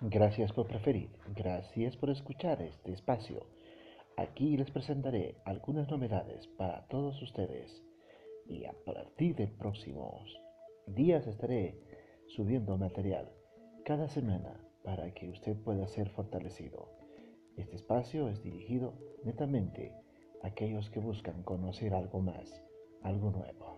Gracias por preferir, gracias por escuchar este espacio. Aquí les presentaré algunas novedades para todos ustedes y a partir de próximos días estaré subiendo material cada semana para que usted pueda ser fortalecido. Este espacio es dirigido netamente a aquellos que buscan conocer algo más, algo nuevo.